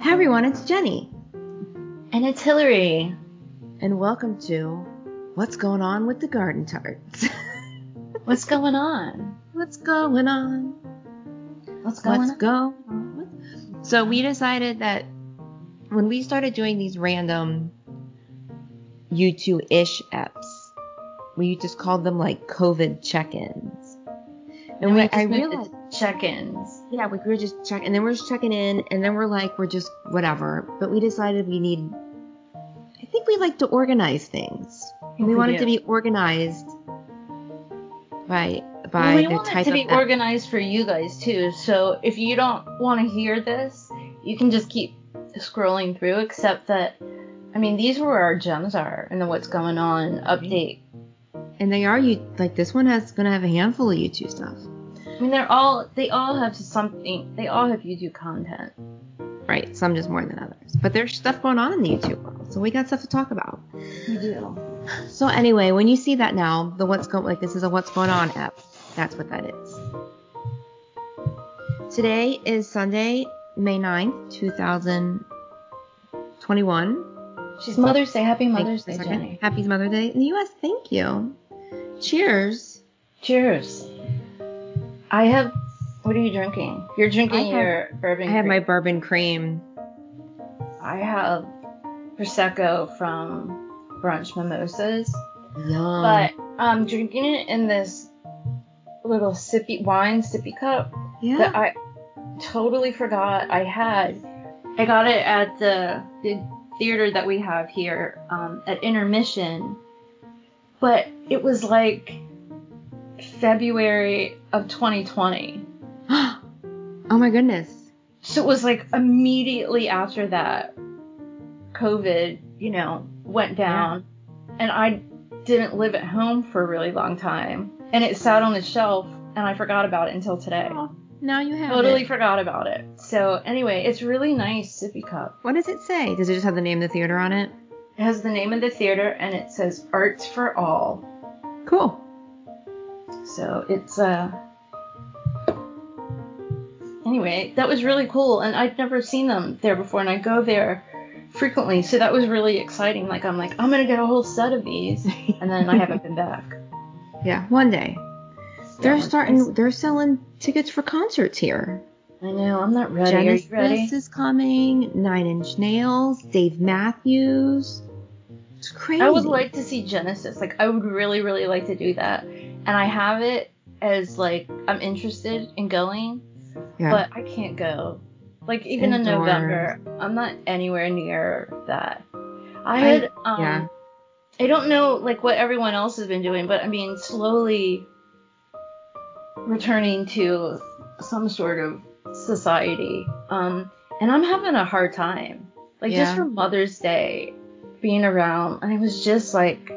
Hi everyone, it's Jenny, And it's Hillary. and welcome to What's Going On with the Garden Tarts. What's going on? What's going on? What's going What's on? on? So we decided that when we started doing these random U2-ish eps, we just called them like COVID check-ins. And we, I realized, check-ins. Yeah, we were just checking, and then we're just checking in, and then we're like, we're just whatever. But we decided we need. I think we like to organize things. And we we want it do. to be organized by Well, by we the want type it to be organized for you guys too. So if you don't want to hear this, you can just keep scrolling through. Except that, I mean, these are where our gems are and the what's going on update. and they are you like this one has gonna have a handful of U2 stuff. I mean, they're all they all have something. They all have U2 content. Right, some just more than others. But there's stuff going on in the U2 world, so we got stuff to talk about. We do. So anyway, when you see that now, the what's going like this is a what's going on app. That's what that is. Today is Sunday, May 9th, 2021. She's Mother's Day. Happy Mother's Day, Jenny. Happy Mother's Day in the US. Thank you. Cheers. Cheers. I have. What are you drinking? You're drinking have- your bourbon. I have my bourbon cream. I have prosecco from Brunch Mimosas, Yum. but I'm drinking it in this little sippy wine sippy cup yeah. that I totally forgot I had. I got it at the, the theater that we have here um, at Intermission, but it was like February of 2020. oh my goodness. So it was like immediately after that, COVID, you know, went down, and I didn't live at home for a really long time, and it sat on the shelf, and I forgot about it until today. Now you have Totally it. forgot about it. So anyway, it's really nice sippy cup. What does it say? Does it just have the name of the theater on it? It has the name of the theater, and it says Arts for All. Cool. So it's uh. Anyway, that was really cool, and I'd never seen them there before, and I go there frequently, so that was really exciting. Like I'm like, I'm gonna get a whole set of these, and then I haven't been back. Yeah, one day. They're Yeah, starting. They're selling tickets for concerts here. I know, I'm not ready. Genesis ready? is coming. Nine Inch Nails. Dave Matthews. It's crazy. I would like to see Genesis. Like I would really, really like to do that, and I have it as like I'm interested in going, Yeah. but I can't go. Like even in November, I'm not anywhere near that. I I- had um yeah. I don't know like what everyone else has been doing, but I mean slowly returning to some sort of society. Um and I'm having a hard time. Like Yeah. just for Mother's Day being around and it was just like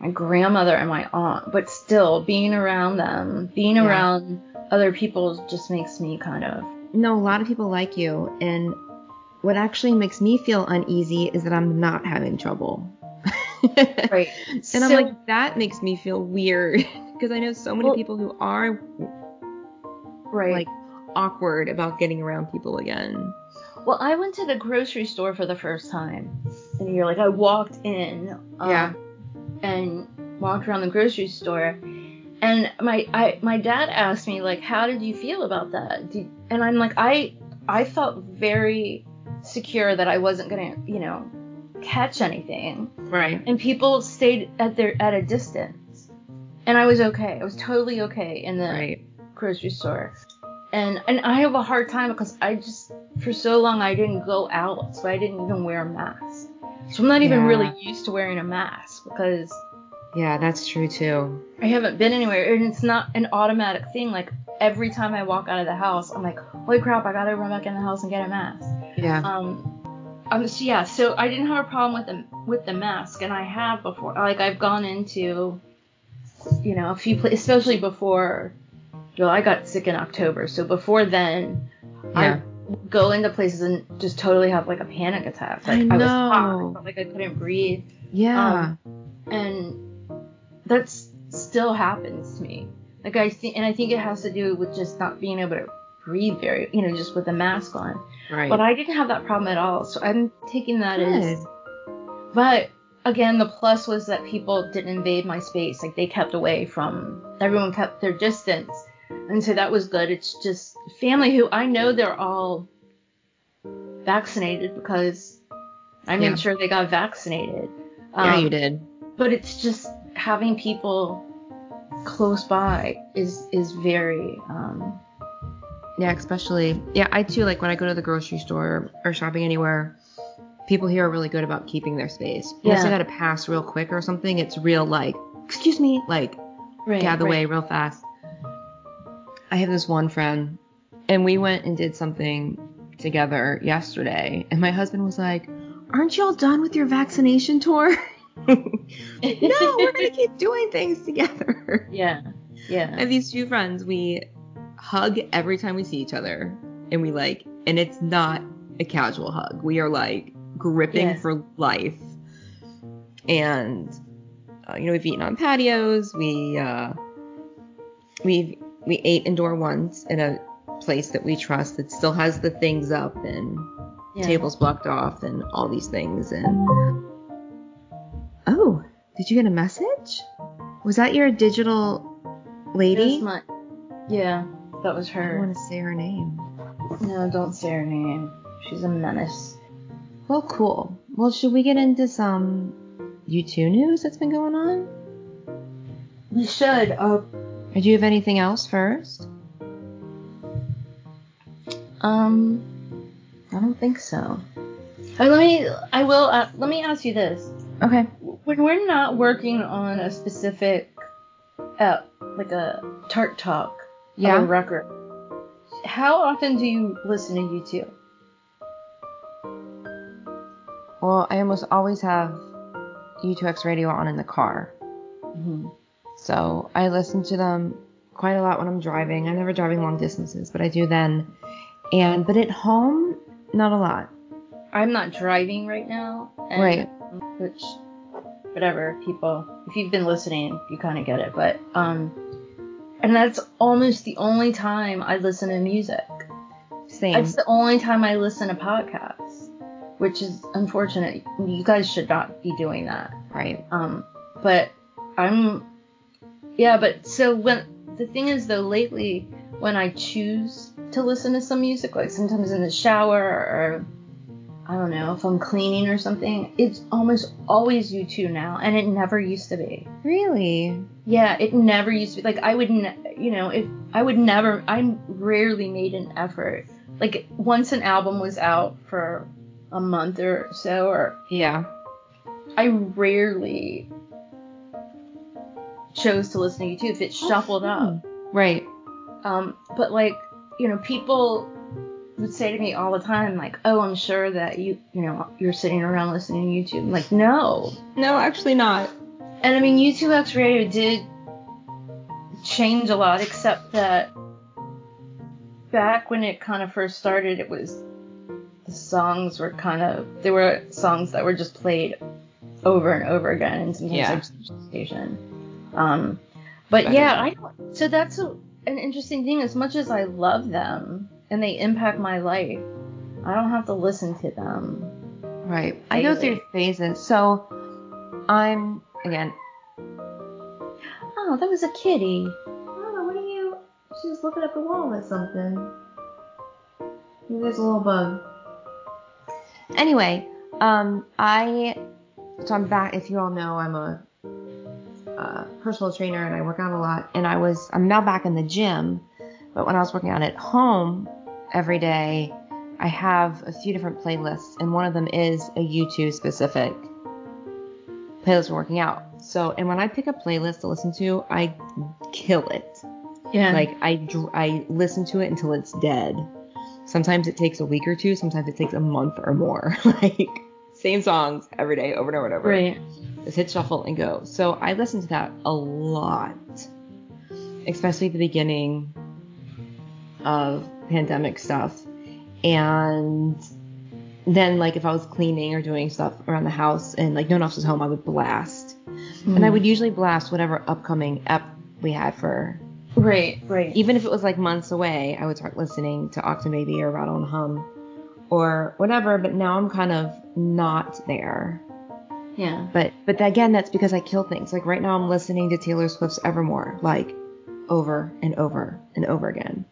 my grandmother and my aunt, but still being around them, being Yeah. around other people just makes me kind of no, a lot of people like you, and what actually makes me feel uneasy is that I'm not having trouble. right. And I'm like, that makes me feel weird because I know so many Well- people who are right. like awkward about getting around people again. Well, I went to the grocery store for the first time And you're Like I walked in, um, Yeah. And walked around the grocery store, and my I my dad asked me like, "How did you feel about that?" Did, and I'm like, I I felt very secure that I wasn't gonna, you know, catch anything, Right. and people stayed at their at a distance, and I was okay. I was totally okay in the Right. grocery store. And and I have a hard time because I just for so long I didn't go out, so I didn't even wear a mask. So I'm not even Yeah. really used to wearing a mask because Yeah, that's true too. I haven't been anywhere and it's not an automatic thing. Like every time I walk out of the house, I'm like, holy crap, I gotta run back in the house and get a mask. Yeah. Um, um, so yeah, so I didn't have a problem with the with the mask, and I have before. Like I've gone into, you know, a few places, especially before. Well, I got sick in October, so before then, Yeah. I go into places and just totally have like a panic attack. I Like was hot, know. I felt like I couldn't breathe, yeah. Um, and that still happens to me. Like I think, and I think it has to do with just not being able to breathe very, you know, just with a mask on. Right. But I didn't have that problem at all. So I'm taking that as. But again, the plus was that people didn't invade my space. Like they kept away from. Everyone kept their distance, and so that was good. It's just family who I know they're all vaccinated because I made Yeah. sure they got vaccinated. yeah, Um, you did. But it's just having people close by is is very um, Yeah, especially yeah, I too like when I go to the grocery store or shopping anywhere. People here are really good about keeping their space. Unless I Yeah. gotta pass real quick or something, it's real like, excuse me, like right, get out of the right. way real fast. I have this one friend, and we went and did something together yesterday, and my husband was like, "Aren't you all done with your vaccination tour?" no, we're gonna keep doing things together. Yeah, I yeah, have these two friends. We hug every time we see each other, and we like, and it's not a casual hug. We are like gripping Yeah. for life. And uh, you know, we've eaten on patios. We uh, we we ate indoor once in a place that we trust that still has the things up and yeah. tables blocked off and all these things. And oh, did you get a message? Was that your digital lady? My- yeah, that was her I don't want to say her name. No, don't say her name. She's a menace. Well, cool. Well, should we get into some U2 news that's been going on? We should. Uh, Or do you have anything else first? um, I don't think so. Uh, let me. I will. Uh, let me ask you this: Okay. when we're not working on a specific, uh, like a tart talk Yeah. record, how often do you listen to U2? Well, I almost always have U2X radio on in the car. Mm-hmm. So I listen to them quite a lot when I'm driving. I'm never driving long distances, but I do then. And but at home, not a lot. I'm not driving right now. And, Right. Which, whatever, people, if you've been listening, you kind of get it. But, um, and that's almost the only time I listen to music. Same. That's the only time I listen to podcasts, which is unfortunate. You guys should not be doing that. right. Um, but I'm, yeah, but so when, the thing is though, lately, when I choose to listen to some music, like sometimes in the shower or, I don't know, if I'm cleaning or something, it's almost always U2 now, and it never used to be. Really? Yeah, it never used to be. Like, I would, ne- you know, if I would never, I rarely made an effort. Like, once an album was out for a month or so, or Yeah. I rarely chose to listen to U2 if it shuffled up. Right. Um, but like, you know, people would say to me all the time, like, "Oh, I'm sure that you, you know, you're sitting around listening to U2." I'm like, no. No, actually not. And I mean, U2X Radio did change a lot, except that back when it kind of first started, it was the songs were kind of there were songs that were just played over and over again, and sometimes Yeah. I'd switch the station. Um, but Better. yeah, I don't. So that's a, an interesting thing. As much as I love them and they impact my life, I don't have to listen to them. Right. I go through phases. So I'm again. Oh, that was a kitty. Oh, what are you? She was looking at the wall at something. Maybe there's a little bug. Anyway, um, I so I'm back. If you all know, I'm a, uh personal trainer and I work out a lot. And I was I'm now back in the gym, but when I was working out at home every day, I have a few different playlists, and one of them is a U2 specific playlist for working out. So, and when I pick a playlist to listen to, I kill it. Yeah. Like I I listen to it until it's dead. Sometimes it takes a week or two. Sometimes it takes a month or more. like same songs every day, over and over and over. right. Just hit shuffle and go. So I listen to that a lot, especially the beginning of pandemic stuff. And then like if I was cleaning or doing stuff around the house and like no one else was home, I would blast. And Hmm. I would usually blast whatever upcoming ep we had for Right, right. Even if it was like months away, I would start listening to October or Rattle and Hum or whatever. But now I'm kind of not there. Yeah. But but again, that's because I kill things. Like right now, I'm listening to Taylor Swift's Evermore, like over and over and over again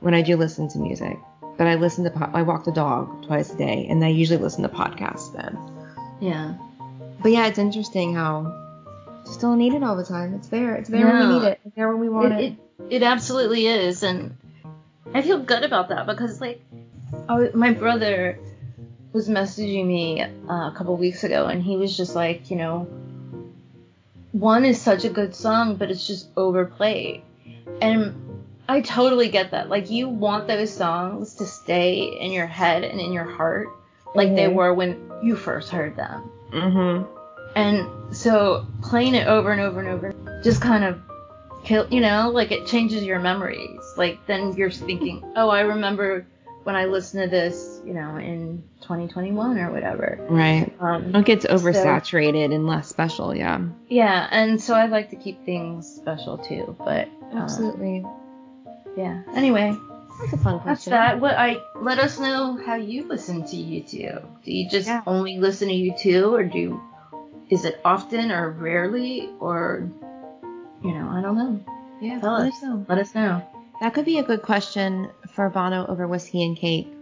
when I do listen to music. But I listen to po- I walk the dog twice a day, and I usually listen to podcasts then. Yeah. But yeah, it's interesting how just don't need it all the time. It's there. It's there when we need it. It's there when we want it. it, it, it absolutely is, and I feel good about that because like, I, my brother was messaging me uh, a couple weeks ago, and he was just like, you know, one is such a good song, but it's just overplayed, and I totally get that. Like, you want those songs to stay in your head and in your heart, like they Mhm. were when you first heard them. Mm-hmm. And so playing it over and over and over just kind of kill, you know, like it changes your memories. Like then you're thinking, oh, I remember when I listened to this, you know, in 2021 or whatever. Right. Um, It gets oversaturated and less special. Yeah. yeah, and so I like to keep things special too. But uh, Absolutely. yeah. Anyway, That's a fun question. that's that. What I let us know how you listen to U2. Do you just Yeah. only listen to U2, or do is it often or rarely, or you know, I don't know. Yeah. Tell let us. us know. Let us know. That could be a good question for Bono over whiskey and cake.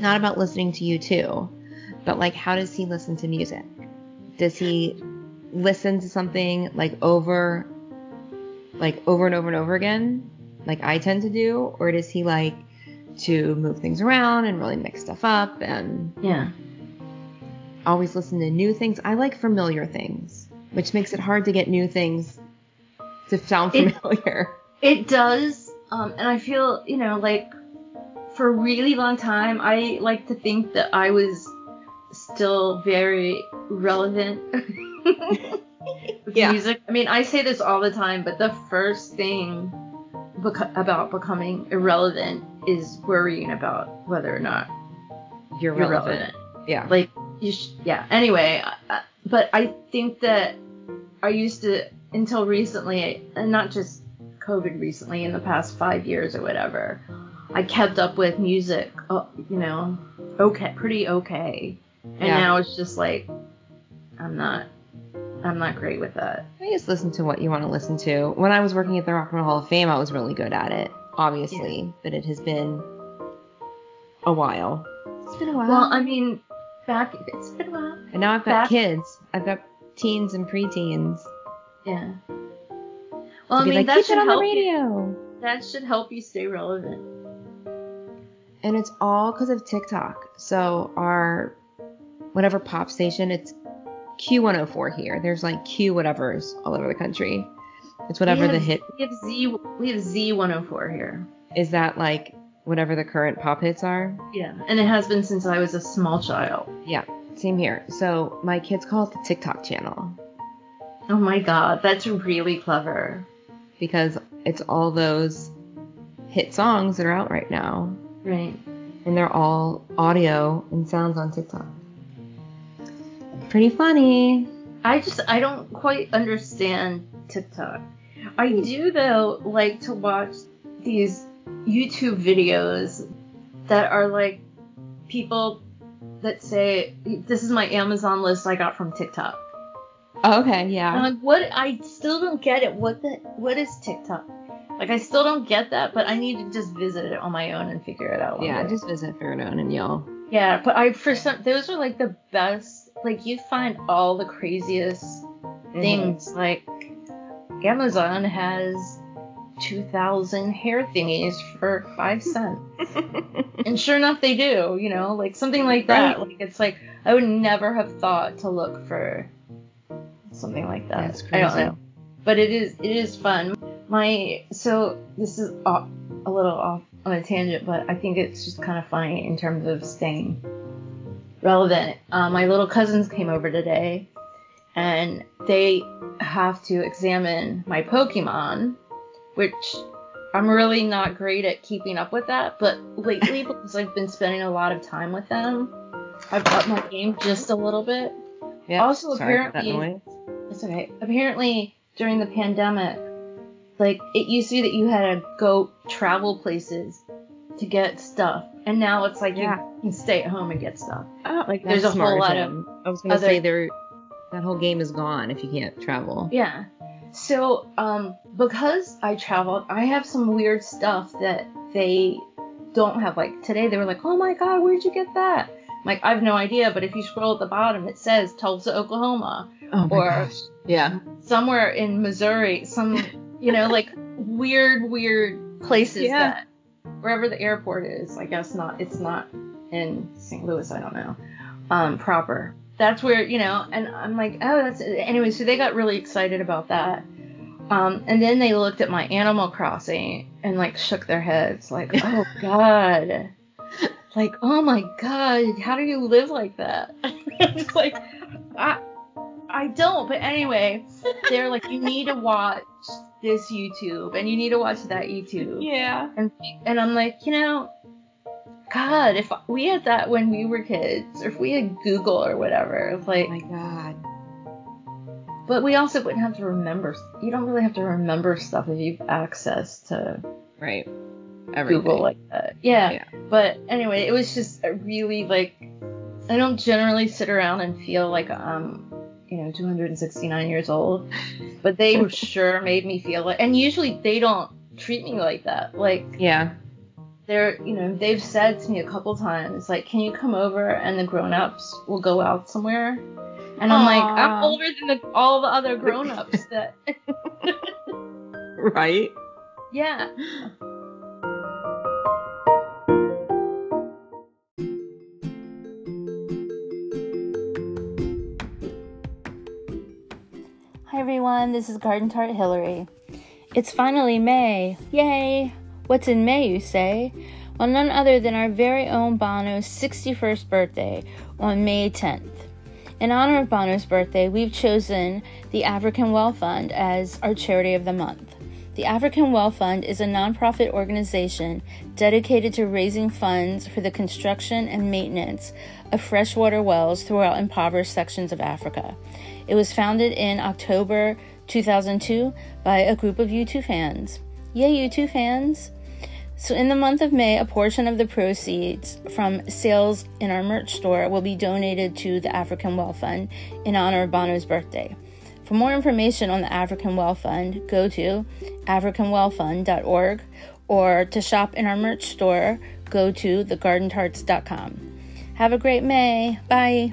Not about listening to U2, but like how does he listen to music? Does he listen to something like over like over and over and over again, like I tend to do, or does he like to move things around and really mix stuff up and Yeah. always listen to new things? I like familiar things, which makes it hard to get new things to sound It- familiar. It does, um, and I feel, you know, like for a really long time, I like to think that I was still very relevant Yeah. music. I mean, I say this all the time, but the first thing beco- about becoming irrelevant is worrying about whether or not You're you're relevant. relevant. Yeah. like you sh- yeah anyway I- I- but i think that i used to until recently and not just covid recently in the past five years or whatever i kept up with music uh, you know okay pretty okay and Yeah. now it's just like i'm not i'm not great with that I just listen to what you want to listen to. When I was working at the Rock and Roll Hall of Fame, I was really good at it, obviously, but it has been a while. It's been a while. well i mean back it's been a while and now I've got back- kids. I've got teens and preteens. yeah well i mean like, that should it on the help you radio. that should help you stay relevant And it's all because of TikTok. So our whatever pop station, it's Q104 here. There's like Q whatevers all over the country. It's whatever We the hit We have Z. We have Z104 here. is. That like whatever the current pop hits are. Yeah, and it has been since I was a small child. Yeah, same here. So my kids call it the TikTok channel Oh my god, that's really clever. because it's all those hit songs that are out right now, Right. and they're all audio and sounds on TikTok. Pretty funny. I just I don't quite understand TikTok. I do though like to watch these YouTube videos that are like people that say this is my Amazon list I got from TikTok. Oh, okay, I'm yeah. like, what? I still don't get it. What the? What is TikTok? Like, I still don't get that, but I need to just visit it on my own and figure it out. Yeah, day. just visit Fairnown and y'all. Yeah, but I for some those are like the best. Like you find all the craziest Mm-hmm. things. Like Amazon has two thousand hair thingies for five cents, and sure enough, they do. You know, like something like that. Like it's like I would never have thought to look for something like that. That's crazy. I don't know, but it is it is fun. My so this is off, a little off on a tangent, but I think it's just kind of funny in terms of staying relevant. Uh, my little cousins came over today, and they have to examine my Pokemon, which I'm really not great at keeping up with that. But lately, because I've been spending a lot of time with them, I've upped my game just a little bit. Yeah. Also, sorry for that apparently-. It's okay. Apparently, during the pandemic, like it used to be that you had to go travel places to get stuff, and now it's like Yeah. you can stay at home and get stuff. Oh, Like, there's a whole lot of I was gonna other- say there. That whole game is gone if you can't travel. Yeah. So, um, because I traveled, I have some weird stuff that they don't have. Like today, they were like, "Oh my God, where'd you get that?" I'm like, I have no idea, but if you scroll at the bottom, it says Tulsa, Oklahoma, Oh my Or- gosh. Yeah. somewhere in Missouri, some, you know, like weird, weird places Yeah. that wherever the airport is. I guess not. It's not in St. Louis. I don't know. Um, proper. That's where you know. And I'm like, oh, that's anyway. So they got really excited about that. Um, and then they looked at my Animal Crossing and like shook their heads, like, oh god, like, oh my god, how do you live like that? I'm just like, I, I don't. But anyway, they're like, you need to watch this YouTube and you need to watch that YouTube. Yeah. And and I'm like, you know, God, if we had that when we were kids, or if we had Google or whatever, it's like, Oh my god. but we also wouldn't have to remember. You don't really have to remember stuff if you've access to Right. Everything. Google like that. Yeah. Yeah. But anyway, it was just a really like, I don't generally sit around and feel like I'm, you know, 269 years old, but they sure made me feel like, and usually they don't treat me like that. Like, Yeah. they're you know they've said to me a couple times like can you come over and the grown-ups will go out somewhere and i'm like i'm older than the, all the other grown-ups that Right. yeah Hi everyone, this is Garden Tart Hillary. It's finally May. Yay! What's in May, you say? Well, none other than our very own Bono's 61st birthday on May 10th. In honor of Bono's birthday, we've chosen the African Well Fund as our charity of the month. The African Well Fund is a nonprofit organization dedicated to raising funds for the construction and maintenance of freshwater wells throughout impoverished sections of Africa. It was founded in October 2002 by a group of U2 fans. Yay, U2 fans! So, in the month of May, a portion of the proceeds from sales in our merch store will be donated to the African Well Fund in honor of Bono's birthday. For more information on the African Well Fund, go to africanwellfund.org or to shop in our merch store, go to thegardentarts.com. Have a great May. Bye.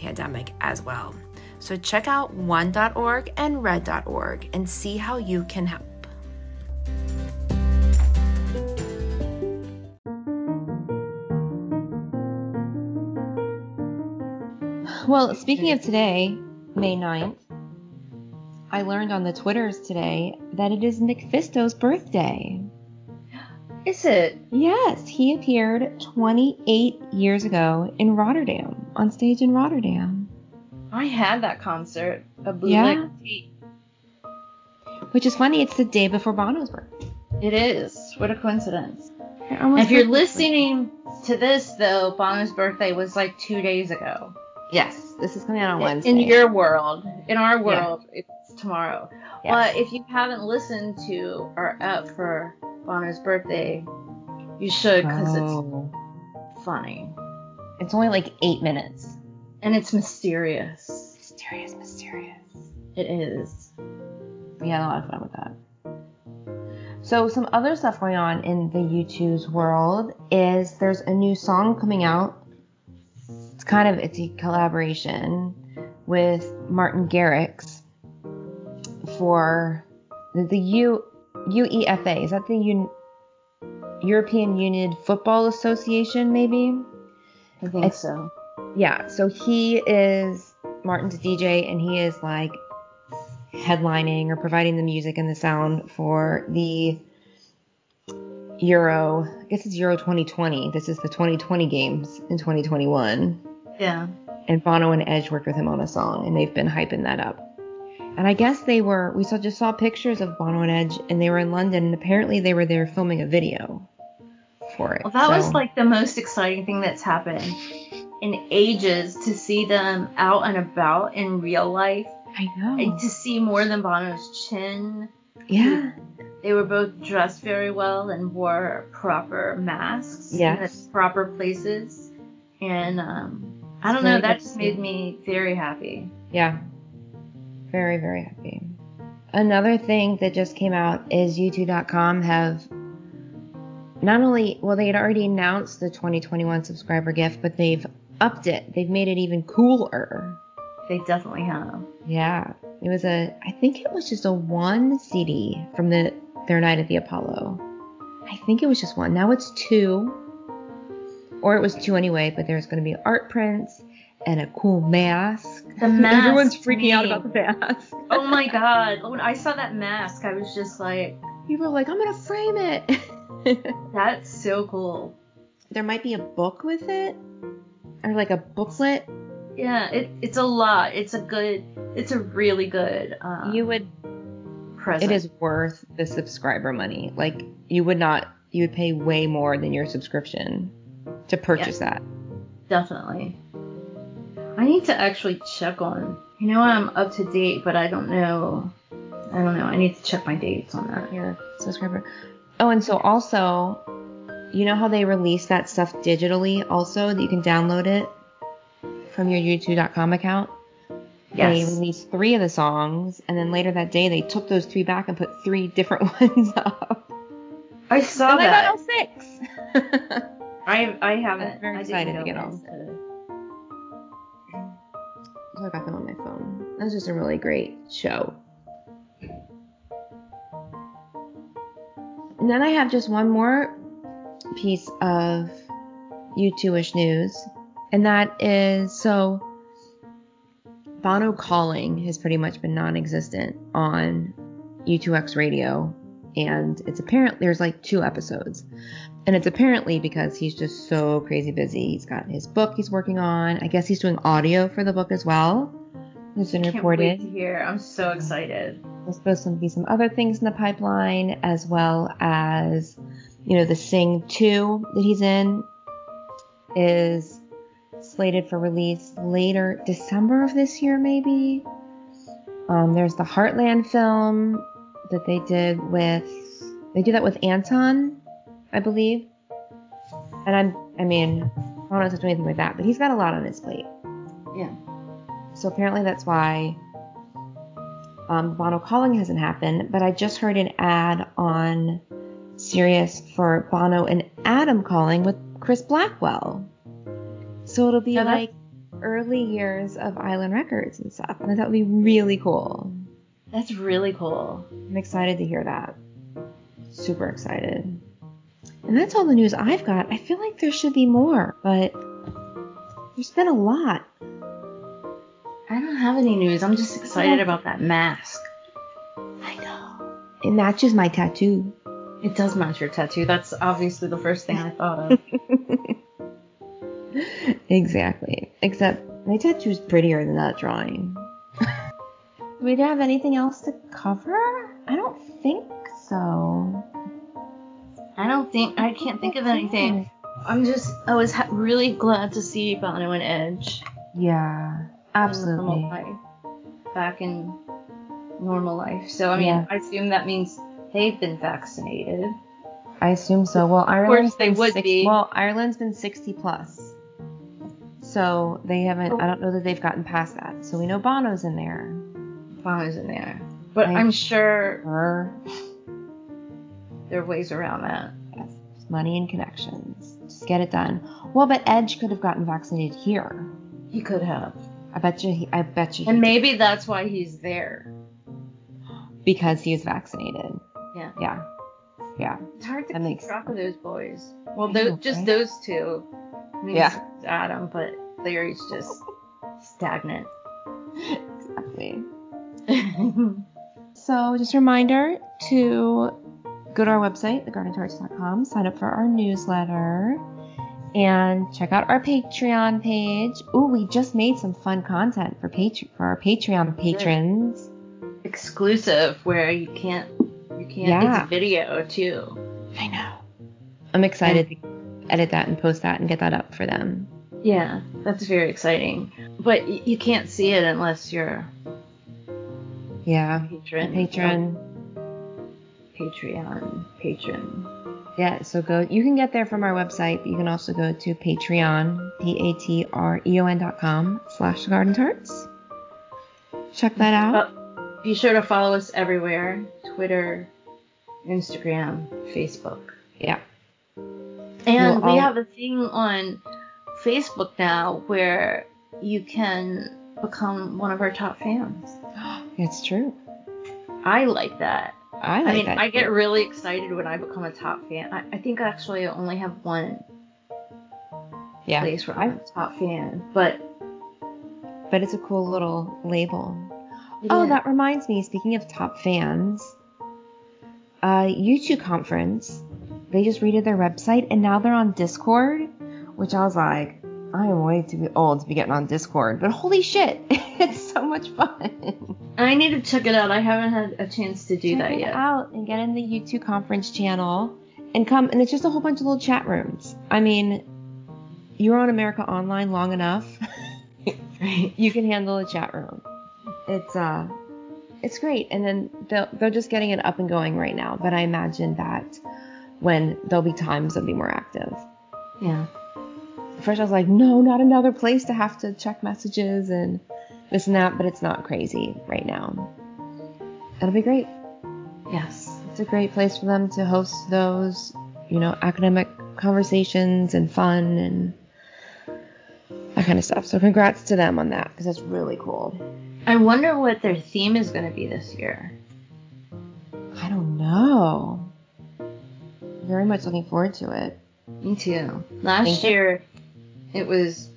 pandemic as well. So check out one.org and red.org and see how you can help. Well, speaking of today, May 9th, I learned on the Twitters today that it is Nick birthday. Is it? Yes, he appeared 28 years ago in Rotterdam, on stage in Rotterdam. I had that concert. A Yeah? bootleg tape. Which is funny, it's the day before Bono's birthday. It is. What a coincidence. If you're listening to this, though, Bono's birthday was like two days ago. Yes, this is coming out on Wednesday. In your world. In our Yeah. world, it's tomorrow. Yes. But if you haven't listened to our app uh, for Bono's birthday, you should because Oh. it's funny. It's only like eight minutes. And it's mysterious. Mysterious, mysterious. It is. We had a lot of fun with that. So some other stuff going on in the U2's world is there's a new song coming out. It's kind of it's a collaboration with Martin Garrix for the, the U UEFA. Is that the Un, European Union Football Association, maybe. I think It's- so. Yeah, so he is Martin's DJ, and he is like headlining or providing the music and the sound for the Euro. I guess it's Euro 2020. This is the 2020 games in 2021. Yeah. And Bono and Edge worked with him on a song, and they've been hyping that up. And I guess they were. We saw just saw pictures of Bono and Edge, and they were in London, and apparently they were there filming a video for it. Well, that was like the most exciting thing that's happened in ages to see them out and about in real life I know. and to see more than Bono's chin. yeah. They were both dressed very well and wore proper masks Yes. in the proper places. And um, I don't know, that just made me very happy. Yeah. Very, very happy. Another thing that just came out is U2.com have not only, well, they had already announced the 2021 subscriber gift, but they've upped it. They've made it even cooler. They definitely have. Yeah. It was a, I think it was just a one CD from the their night at the Apollo. I think it was just one. Now it's two. Or it was two anyway, but there's going to be art prints and a cool mask. The mask. Everyone's freaking out about the mask. Oh my god. When I saw that mask, I was just like, People are like, I'm gonna frame it. that's so cool. there might be a book with it, or like a booklet. Yeah, it, it's a lot. It's a good, it's a really good um, you would. present. It is worth the subscriber money. Like you would not. You would pay way more than your subscription to purchase that. Definitely. I need to actually check on. You know I'm up to date, but I don't know. I don't know. I need to check my dates on that. Your subscriber. Oh, and so also, you know how they release that stuff digitally also that you can download it from your U2.com account. Yes. They released three of the songs, and then later that day they took those three back and put three different ones up. I saw and I that. got all six. I I haven't. I'm very I excited to get all. So I got them on my phone. That was just a really great show. And then I have just one more piece of U2ish news, and that is so Bono calling has pretty much been non-existent on U2X radio, and it's apparent there's like two episodes, and it's apparently because he's just so crazy busy. He's got his book he's working on. I guess he's doing audio for the book as well. It's been reported. hear. I'm so excited. There's supposed to be some other things in the pipeline, as well as, you know, the Sing 2 that he's in is slated for release later December of this year, maybe. Um, there's the Heartland film that they did with, they do that with Anton, I believe. And I'm, I mean, I don't know if to do anything with that, but he's got a lot on his plate. Yeah. So apparently that's why um, Bono calling hasn't happened. But I just heard an ad on Sirius for Bono and Adam calling with Chris Blackwell. So it'll be like early years of Island Records and stuff. And I thought would be really cool. That's really cool. I'm excited to hear that. Super excited. And that's all the news I've got. I feel like there should be more, but there's been a lot. I don't have any news. I'm just excited Yeah. about that mask. I know. It matches my tattoo. It does match your tattoo. That's obviously the first thing I thought of. exactly. Except my tattoo's prettier than that drawing. Do we have anything else to cover? I don't think so. I don't think I can't think of anything. I'm just I was ha- really glad to see Bono and Edge Yeah, absolutely. life, back in normal life. So I mean, Yeah. I assume that means they've been vaccinated. I assume so. Well, Ireland's they would six- be. Well, Ireland's been 60 plus. So they haven't. I oh. don't know that they've gotten past that. So we know Bono's in there. Bono's in there, but I- I'm sure Her, there are ways around that. yes, money and connections. Just get it done. Well, but Edge could have gotten vaccinated here. He could have, I bet you. He, I bet you. he and maybe that's why he's there. because he is vaccinated. Yeah. Yeah. Yeah. It's hard to That keep track of those boys. Well, those, know, just right? those two. I mean, Yeah. Adam, but Larry's just stagnant. Exactly. So just a reminder to go to our website, thegardentarts.com, sign up for our newsletter, and check out our Patreon page. Ooh, we just made some fun content for Patreon for our Patreon patrons. Exclusive, where you can't, you can't. Yeah. It's video too. I know. I'm excited to edit that and post that and get that up for them. Yeah, that's very exciting. But y- you can't see it unless you're Yeah. a patron. Patron. Patreon patron. Yeah, so go. You can get there from our website, but you can also go to Patreon, p-a-t-r-e-o-n dot com slash Garden Tarts. Check that out. But be sure to follow us everywhere: Twitter, Instagram, Facebook. Yeah. And We'll we all- have a thing on Facebook now where you can become one of our top fans. It's true. I like that. I like I mean, that. I get really excited when I become a top fan. I, I think actually I only have one yeah, place where I'm a top fan, but but it's a cool little label. Oh, that reminds me. Speaking of top fans, uh, U2 conference. They just redid their website and now they're on Discord, which I was like, I am way too old to be getting on Discord. But holy shit, it's so much fun. I need to check it out. I haven't had a chance to do Check that yet. out and get in the U2 conference channel and come. And it's just a whole bunch of little chat rooms. I mean, you're on America Online long enough. Right. you can handle a chat room. It's uh, it's great. And then they'll, they're just getting it up and going right now. But I imagine that when there'll be times they'll be more active. Yeah. At first I was like, no, not another place to have to check messages and this and that. But it's not crazy right now. It'll be great. Yes. It's a great place for them to host those, you know, academic conversations and fun and that kind of stuff. So congrats to them on that because that's really cool. I wonder what their theme is going to be this year. I don't know. Very much looking forward to it. Me too. Last Thank you. year, it was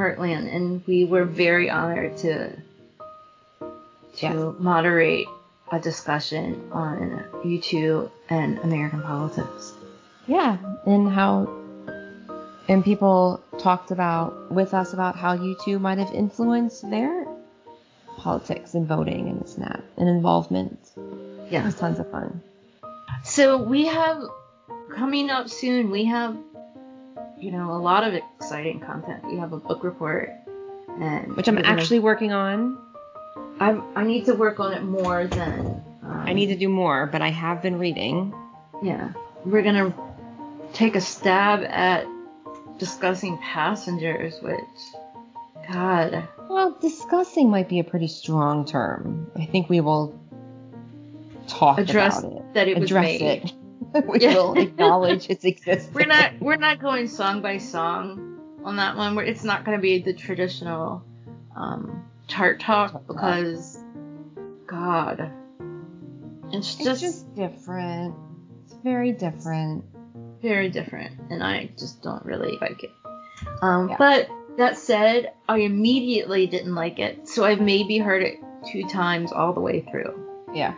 Heartland, and we were very honored to to Yes. moderate a discussion on U2 and American politics. Yeah, and how and people talked about with us about how U2 might have influenced their politics and voting and this and that and involvement. It Yeah. was tons of fun. So we have coming up soon. We have you know a lot of exciting content. We have a book report, and Which I'm we're gonna- actually working on. I I need to work on it more than um, I need to do more, but I have been reading. Yeah, we're gonna take a stab at discussing passengers, which, God, Well, discussing might be a pretty strong term. I think we will talk address about it. that it was Address made. it. we Yeah. will acknowledge its existence. We're not we're not going song by song on that one. We're, it's not gonna be the traditional um, tart talk Tart talk. because, God, it's It's just, just different. It's very different. very different, and I just don't really like it. Um, Yeah. But that said, I immediately didn't like it, so I've maybe heard it two times all the way through. Yeah.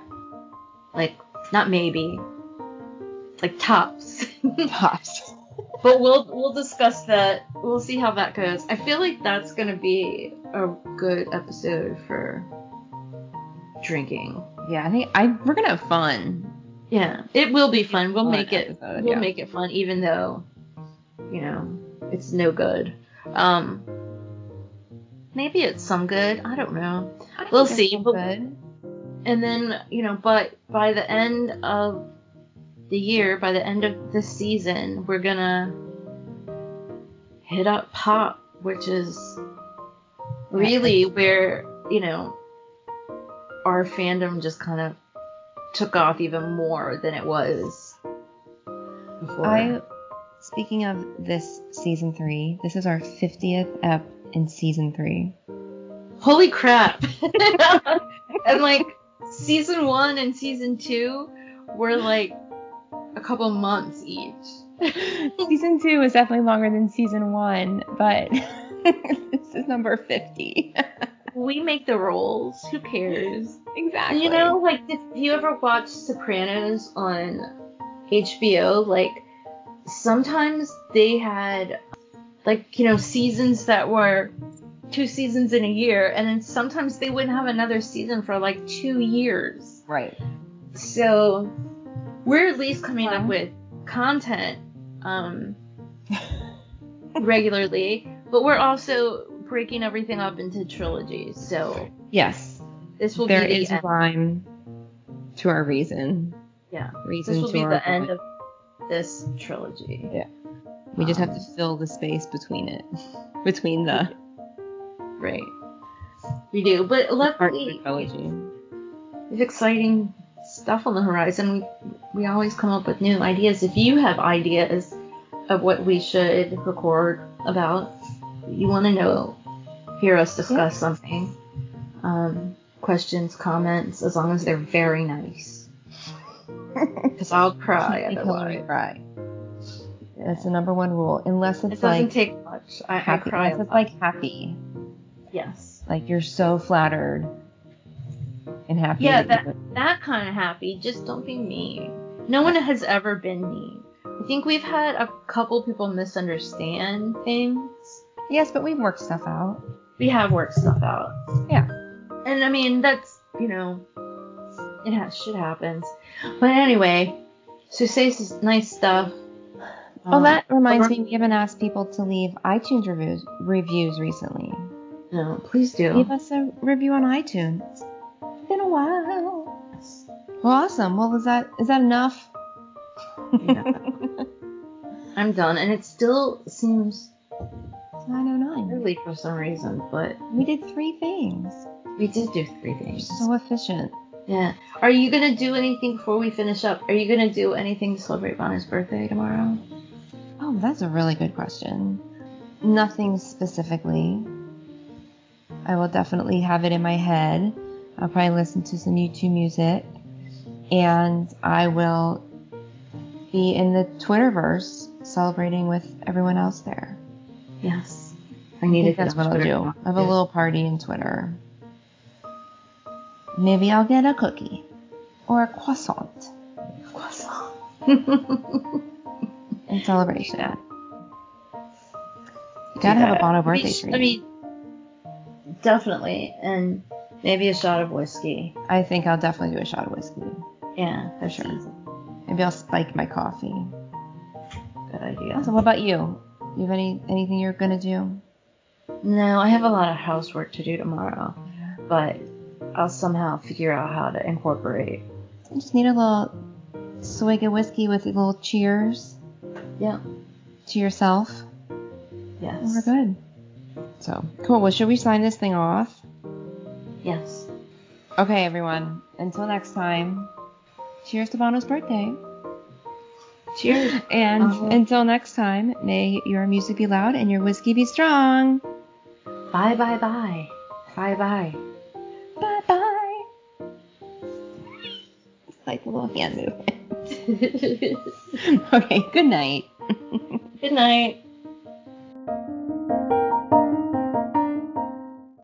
Like, not maybe, like tops. Tops. but we'll we'll discuss that. We'll see how that goes. I feel like that's gonna be a good episode for drinking. Yeah, I think I we're gonna have fun. Yeah, it will be fun. We'll Fun make it. episode, we'll yeah. make it fun, even though, you know, it's no good. Um, maybe it's some good. I don't know. I We'll see. And then, you know, but by the end of the year, by the end of this season, we're gonna hit up pop, which is really where, you know, our fandom just kind of took off even more than it was before. I speaking of this season three, this is our fiftieth ep in season three. Holy crap! and like season one and season two were like a couple months each. season two was definitely longer than season one, but this is number 50. we make the rules. Who cares? exactly. You know, like if you ever watch Sopranos on HBO, like sometimes they had like, you know, seasons that were two seasons in a year, and then sometimes they wouldn't have another season for like two years. Right. So we're at least coming up with content um, regularly, but we're also breaking everything up into trilogies. So Yes. this will There be the is end. rhyme to our reason. Yeah. Reason This will to be the end of this trilogy. Yeah, we just have um, to fill the space between it. Between the Right. We do, but parts of the luckily trilogy. there's exciting stuff on the horizon. We we always come up with new ideas. If you have ideas of what we should record about, you want to know, hear us discuss something. Um, questions, comments, as long as they're very nice. Because I'll cry otherwise. cry. That's the number one rule. Unless it's It doesn't like take much. I, I cry. Unless it's like happy. yes. Like you're so flattered and happy. Yeah, that that kind of happy. Just don't be mean. No one has ever been mean. I think we've had a couple people misunderstand things. Yes, but we've worked stuff out. We have worked stuff out. Yeah. And I mean, that's, you know, it has, shit happens. But anyway, so say s- nice stuff. Oh, Um, that reminds me, we haven't asked people to leave iTunes reviews reviews recently. No, please do. Leave us a review on iTunes. It's been a while. Well, awesome. Well, is that is that enough? Yeah. I'm done, and it still seems 909. early for some reason, but We did three things. we did do three things. so efficient. Yeah. Are you gonna do anything before we finish up? Are you gonna do anything to celebrate Bono's birthday tomorrow? Oh, that's a really good question. Nothing specifically. I will definitely have it in my head. I'll probably listen to some U2 music. And I will be in the Twitterverse celebrating with everyone else there. Yes. I I need think to that's what I'll do. now. Have a little party in Twitter. Maybe I'll get a cookie or a croissant croissant. in celebration. You gotta have a Bono birthday I treat. I mean, definitely, and maybe a shot of whiskey. I think I'll definitely do a shot of whiskey. Yeah, For sure. Maybe I'll spike my coffee. Good idea. So what about you? You have any anything you're gonna do? No, I have a lot of housework to do tomorrow, but I'll somehow figure out how to incorporate. I just need a little swig of whiskey with a little cheers Yeah. to yourself. Yes. And we're good. So cool. Well, should we sign this thing off? Yes. Okay, everyone. Until next time. Cheers to Bono's birthday. Cheers. And Uh-huh. until next time, may your music be loud and your whiskey be strong. Bye bye bye. Bye bye. Bye bye. It's like a little hand movement. okay, good night. Good night.